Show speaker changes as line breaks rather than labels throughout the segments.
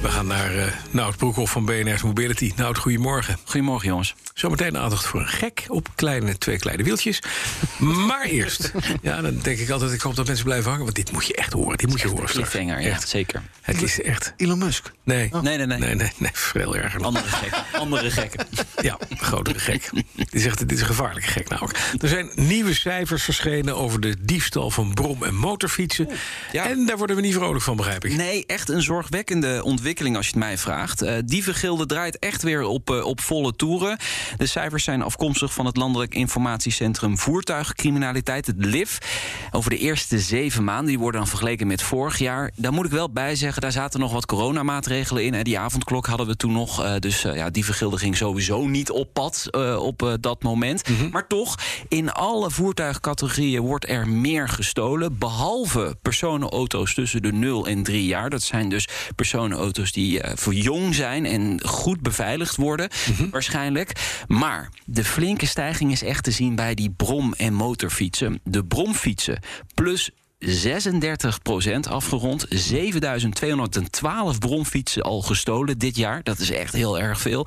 We gaan naar uh, Nout Broekhoff van BNR Mobility. Nout, goedemorgen.
Goedemorgen, jongens.
Zometeen aandacht voor een gek op kleine, twee kleine wieltjes. maar eerst, ja, dan denk ik altijd, ik hoop dat mensen blijven hangen... want dit moet je echt horen, dit moet je horen straks.
Ja, zeker.
Het is echt...
Elon Musk?
Nee.
Oh. Nee, nee, nee.
Nee, nee, nee, veel erger.
Andere gekken. Andere gekken.
Ja, grotere gek. Die zegt, dit is een gevaarlijke gek namelijk. Er zijn nieuwe cijfers verschenen over de diefstal van brom- en motorfietsen.
Ja.
En daar worden we niet vrolijk van, begrijp ik.
Nee, echt een zorgwekkende ontwikkeling als je het mij vraagt. Uh, Dievengilde draait echt weer op, uh, op volle toeren. De cijfers zijn afkomstig van het Landelijk Informatiecentrum Voertuigcriminaliteit, het LIF. Over de eerste zeven maanden, die worden dan vergeleken met vorig jaar. Daar moet ik wel bij zeggen, daar zaten nog wat coronamaatregelen in. Die avondklok hadden we toen nog. Uh, dus ja, Dievengilde ging sowieso niet op pad op dat moment.
Mhm.
Mm -hmm. Maar toch, in alle voertuigcategorieën wordt er meer gestolen. Behalve personenauto's tussen de 0 en 3 jaar. Dat zijn dus personenauto's die uh, voor jong zijn en goed beveiligd worden, mm -hmm. waarschijnlijk. Maar de flinke stijging is echt te zien bij die brom- en motorfietsen. De bromfietsen plus 36 procent afgerond. 7212 bromfietsen al gestolen dit jaar. Dat is echt heel erg veel.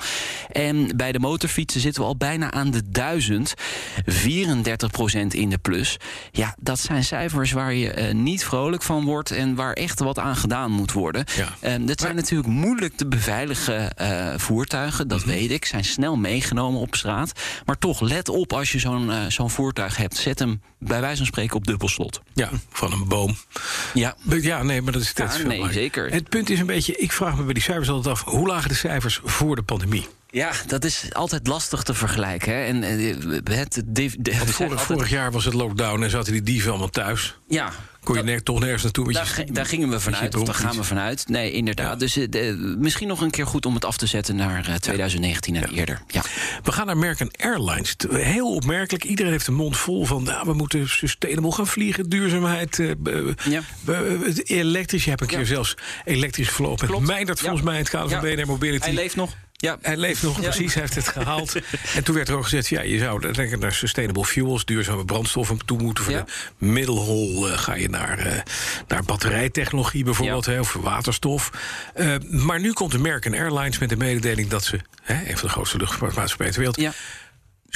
En bij de motorfietsen zitten we al bijna aan de 1000. 34 procent in de plus. Ja, dat zijn cijfers waar je uh, niet vrolijk van wordt... en waar echt wat aan gedaan moet worden.
Ja.
Uh, dat zijn maar... natuurlijk moeilijk te beveiligen uh, voertuigen. Dat mm -hmm. weet ik. Zijn snel meegenomen op straat. Maar toch, let op als je zo'n zo'n voertuig hebt. Zet hem bij wijze van spreken op dubbelslot.
Ja, van een boom.
Ja,
ja nee, maar dat is,
ja,
is
nee, zeker.
Het punt is een beetje, ik vraag me bij die cijfers altijd af... hoe lagen de cijfers voor de pandemie?
Ja, dat is altijd lastig te vergelijken. Hè. En het, de, de,
vorig, altijd... vorig jaar was het lockdown en zaten die dieven allemaal thuis.
Ja,
kon je toch nergens naartoe
daar,
je,
daar gingen we vanuit, of daar gaan we vanuit. Nee, inderdaad. Ja. Dus de, misschien nog een keer goed om het af te zetten naar uh, 2019 en ja. eerder. Ja.
We gaan naar American Airlines. Heel opmerkelijk. Iedereen heeft de mond vol van... Nou, we moeten sustainable gaan vliegen, duurzaamheid. Uh, ja. elektrisch. Je hebt een keer zelfs elektrisch verlopen. Met Meindert volgens mij in het kader van BNR Mobility.
Hij leeft nog.
Ja, hij leeft nog ja. precies, hij heeft het gehaald. en toen werd er ook gezegd, ja, je zou denken naar sustainable fuels, duurzame brandstoffen toe moeten. Voor
Ja.
de middelhol uh, ga je naar, uh, naar batterijtechnologie bijvoorbeeld, hè, of waterstof. Uh, maar nu komt American Airlines met de mededeling dat ze, hè, een van de grootste luchtvaartmaatschappijen ter wereld.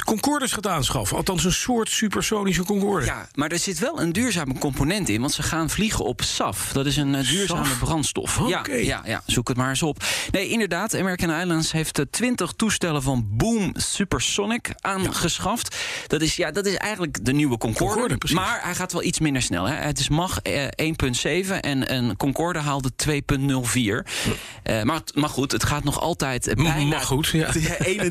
Concordes gaat aanschaffen. Althans, een soort supersonische Concorde.
Ja, maar er zit wel een duurzame component in, want ze gaan vliegen op SAF. Dat is een uh, duurzame
SAF?
brandstof. Ja, ja, ja, zoek het maar eens op. Nee, inderdaad, American Airlines heeft uh, 20 toestellen van Boom Supersonic aangeschaft. Dat, is, ja, dat is eigenlijk de nieuwe Concorde. Maar hij gaat wel iets minder snel. Hè. Het is Mach uh, 1.7 en een Concorde haalde 2.04. maar, maar goed, het gaat nog altijd bijna
Maar goed, ja.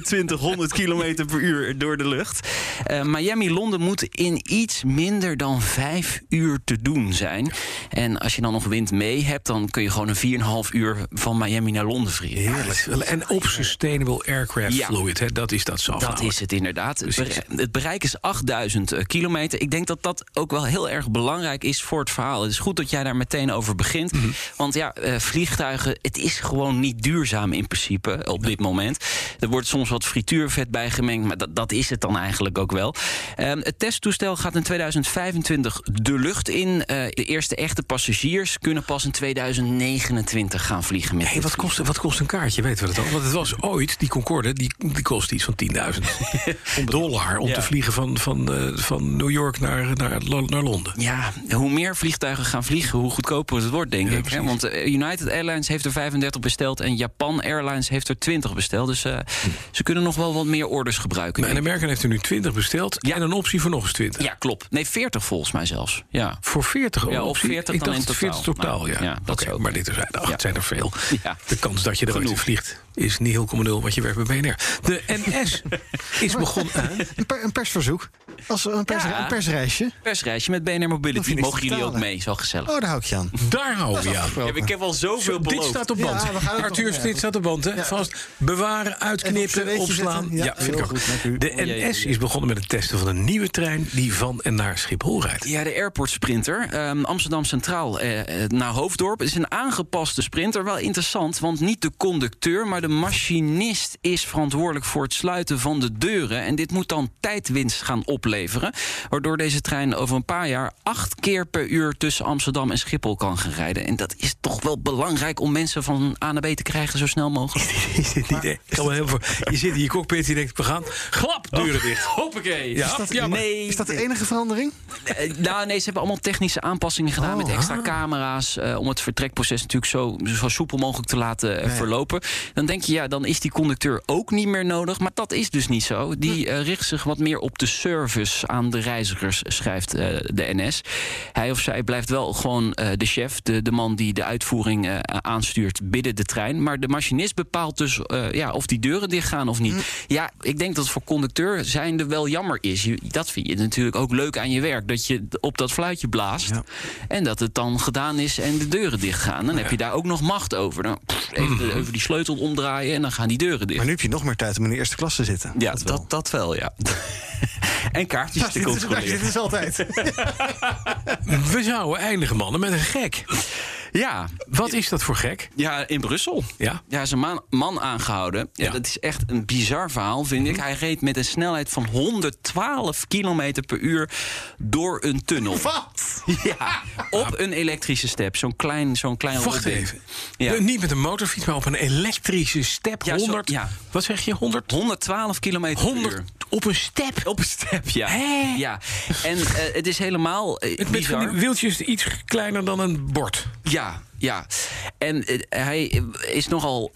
2100 km per uur door de lucht. Uh, Miami-Londen moet in iets minder dan vijf uur te doen zijn. En als je dan nog wind mee hebt, dan kun je gewoon een 4,5 uur van Miami naar Londen vliegen.
Heerlijk. En op Sustainable Aircraft
Ja.
Fluid, hè, dat is dat SAF.
Dat is het inderdaad. Het
Precies.
bere- Het bereik is 8000 eh, kilometer. Ik denk dat dat ook wel heel erg belangrijk is voor het verhaal. Het is goed dat jij daar meteen over begint.
Mhm.
Want ja, eh, vliegtuigen, het is gewoon niet duurzaam in principe op dit moment. Er wordt soms wat frituurvet bijgemengd, maar dat, dat is het dan eigenlijk ook wel. Ehm, het testtoestel gaat in 2025 de lucht in. Eh, de eerste echte passagiers kunnen pas in 2029 gaan vliegen met
Hey, wat, kost, wat kost een kaartje? Weten we dat al? Want het was ooit, die Concorde, die, die kost iets van 10.000 dollar om
Ja.
te vliegen van, van, eh, van New York naar, naar, naar Londen.
Ja, hoe meer vliegtuigen gaan vliegen, hoe goedkoper het wordt, denk
Ja,
ik. Hè? Want eh, United Airlines heeft er 35 besteld en Japan Airlines heeft er 20 besteld. Dus eh, ze kunnen nog wel wat meer orders gebruiken.
En
ik.
American heeft er nu 20 besteld
Ja.
en een optie voor nog eens 20.
Ja, klopt. Nee, 40 volgens mij zelfs. Ja.
Voor 40
Ja, of
optie?
40
Ik
dan
dacht
in
40
totaal.
totaal, ja.
Nou, ja, dat ook.
maar dit is, ach,
Ja.
zijn er veel.
Ja.
De kans dat je eruit vliegt. Is niet heel commodeel wat je werkt bij BNR. De NS is begonnen...
Een, per, een persverzoek. Als een, pers,
Ja.
een persreisje.
Persreisje met BNR Mobility. Mogen jullie ook mee? Zo gezellig.
Oh, daar hou ik je aan.
Daar houden we je aan.
Ja, ik heb al zoveel
Dit
beloofd.
staat op band.
Ja,
Arthur, dit staat op band. Hè?
Ja.
Vast bewaren, uitknippen, opslaan. Ja,
Ja,
vind ik
heel
ook.
goed.
De
Oh,
NS is begonnen met het testen van een nieuwe trein... die van en naar Schiphol rijdt.
Ja, de Airport Sprinter. Ehm, Amsterdam Centraal eh, eh, naar Hoofddorp. Het is een aangepaste sprinter. Wel interessant, want niet de conducteur, maar de machinist is verantwoordelijk voor het sluiten van de deuren. En dit moet dan tijdwinst gaan opleveren. Waardoor deze trein over een paar jaar acht keer per uur tussen Amsterdam en Schiphol kan gaan rijden. En dat is toch wel belangrijk om mensen van A naar B te krijgen zo snel mogelijk.
Is dit niet, kan heel voor, je zit in je cockpit en je denkt, we gaan. Glap, deuren dicht.
Hoppakee.
Ja, jammer.
Nee,
Is dat de enige verandering?
Eh, nou, nee, ze hebben allemaal technische aanpassingen gedaan
Oh,
met extra
ah.
camera's. eh, om het vertrekproces natuurlijk zo, zo soepel mogelijk te laten eh,
Nee.
verlopen. Dan denk je, ja, dan is die conducteur ook niet meer nodig. Maar dat is dus niet zo. Die eh, richt zich wat meer op de service aan de reizigers, schrijft eh, de NS. Hij of zij blijft wel gewoon eh, de chef, de, de man die de uitvoering aanstuurt binnen de trein. Maar de machinist bepaalt dus ja, of die deuren dicht gaan of niet. Ja, ik denk dat het voor conducteur zijnde wel jammer is. Je, dat vind je natuurlijk ook leuk aan je werk. Dat je op dat fluitje blaast.
Ja.
En dat het dan gedaan is en de deuren dicht gaan. Dan heb je daar ook nog macht over. Pff, even, de- even die sleutel omdraaien en dan gaan die deuren dicht.
Maar nu heb je nog meer tijd om in de eerste klas te zitten.
ja,
wel.
dat, dat wel, ja. en kaartjes
Ja,
te
dit, is,
controleren.
dit is altijd.
We zouden eindigen, mannen, met een gek.
Ja,
Wat is dat voor gek?
ja, in Brussel.
Ja.
Ja, is een man, man aangehouden. Ja,
Ja.
Dat is echt een bizar verhaal, vind ik. Hij reed met een snelheid van 112 km per uur door een tunnel.
Wat?
Ja, op een elektrische step. Zo'n klein, zo'n klein
Wacht even.
Ja.
Niet met een motorfiets, maar op een elektrische step.
Ja, zo-
100.
ja.
Wat zeg je? 100?
112 km per
100
uur.
Op een step.
Op een step, ja.
Hè?
ja. En eh, het is helemaal
met van die wieltjes iets kleiner dan een bord.
Ja, ja. En eh, hij is nogal,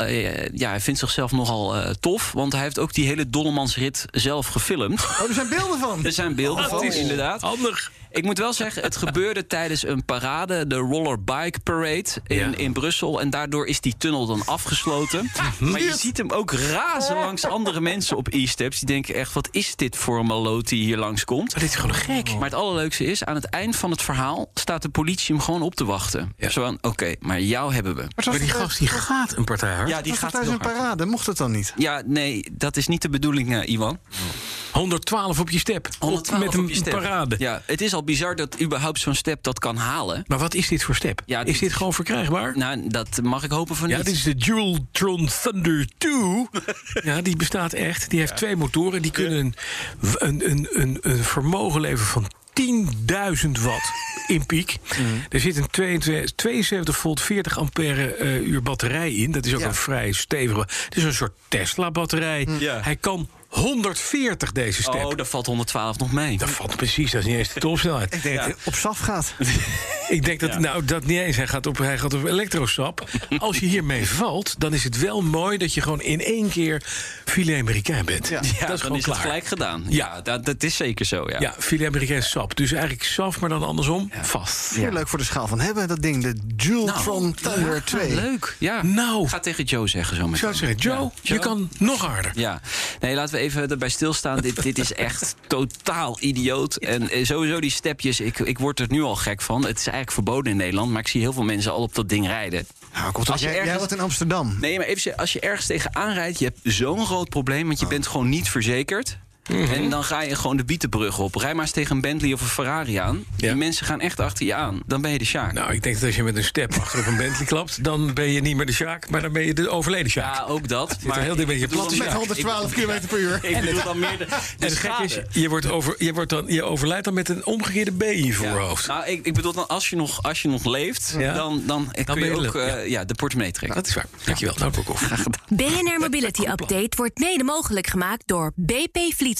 ja, hij vindt zichzelf nogal tof, want hij heeft ook die hele Dollemansrit zelf gefilmd.
Oh, er zijn beelden van.
Er zijn beelden
Dat
van, inderdaad.
Handig.
Ik moet wel zeggen, het gebeurde tijdens een parade, de Roller Bike Parade in,
Ja.
in Brussel. En daardoor is die tunnel dan afgesloten. Maar je ziet hem ook razen langs andere mensen op e-steps. Die denken echt, wat is dit voor een maloot die hier langskomt?
Maar dit is gewoon gek.
Maar het allerleukste is, aan het eind van het verhaal staat de politie hem gewoon op te wachten.
Ja.
Zo van, oké, maar jou hebben we.
Maar
Maar die gast die gaat een partij hard.
Ja, die
gaat tijdens een parade. Mocht het dan niet?
Ja, nee, dat is niet de bedoeling, eh, Iwan.
112 op je step. Op-
112
met een
op je step.
parade.
Ja, het is al bizar dat überhaupt zo'n step dat kan halen.
Maar wat is dit voor step?
Ja,
is
dit-
gewoon verkrijgbaar?
Nou, dat mag ik hopen van
Ja,
niet.
dit is de Dualtron Thunder 2. ja, die bestaat echt. Die heeft twee motoren. Die kunnen een, een, een, een, een vermogen leveren van 10.000 watt in piek. Er zit een 22 72 volt 40 ampère eh, uur batterij in. Dat is ook
Ja.
een vrij stevige. Het is een soort Tesla-batterij.
Ja.
Hij kan 140 deze step.
Oh, daar valt 112 nog mee.
Dat valt precies, dat is niet eens de topsnelheid.
Ik denk dat het op SAF gaat.
Ik denk dat,
Ja.
nou, dat niet eens. Hij gaat op, hij gaat op elektrosap. Als je hiermee valt, dan is het wel mooi dat je gewoon in één keer filet Amerikaan bent.
Ja.
Ja,
dat is
dan
gewoon
is
klaar.
het gelijk gedaan.
Ja.
Ja, dat, dat is zeker zo, ja.
Ja, filet Amerikaan sap. Dus eigenlijk saf, maar dan andersom. Vast.
Heel leuk voor de schaal van hebben, dat ding. De Dualtron
Nou,
Thunder
ja,
2.
Leuk, ja.
Nou.
Ga tegen Joe zeggen zo
Ik
meteen.
zou zeggen, Joe,
Ja.
je kan nog harder.
Ja, nee, laten we even erbij stilstaan. dit, dit is echt totaal idioot. En eh, sowieso die stepjes, ik, ik word er nu al gek van. Het is eigenlijk verboden in Nederland, maar ik zie heel veel mensen al op dat ding rijden.
Nou, komt
Als je
jij, jij
ergens-
wordt in Amsterdam.
Nee, maar even, als je ergens tegenaan rijdt, je hebt zo'n groot probleem, want je bent gewoon niet verzekerd. En dan ga je gewoon de bietenbrug op. Rij maar eens tegen een Bentley of een Ferrari aan.
Ja.
Die mensen gaan echt achter je aan. Dan ben je de Sjaak.
Nou, ik denk dat als je met een step achter op een Bentley klapt... dan ben je niet meer de Sjaak, maar dan ben je de overleden Sjaak.
ja, ook dat. Maar
heel dicht bij je
dan
Met
meer-
112 km per uur.
Ik bedoel dan meer de, de
en het gekke is, je, wordt over, je, wordt dan, je overlijdt dan met een omgekeerde B in je voorhoofd.
Nou, ik, ik bedoel dan, als je nog, als je nog leeft,
Ja.
dan, dan, kun je
je
ook eh, ja. de portemonnee trekken.
Dat is waar. Dankjewel. Nou, Broekhoff.
BNR Mobility Update wordt mede mogelijk gemaakt door BP Fleet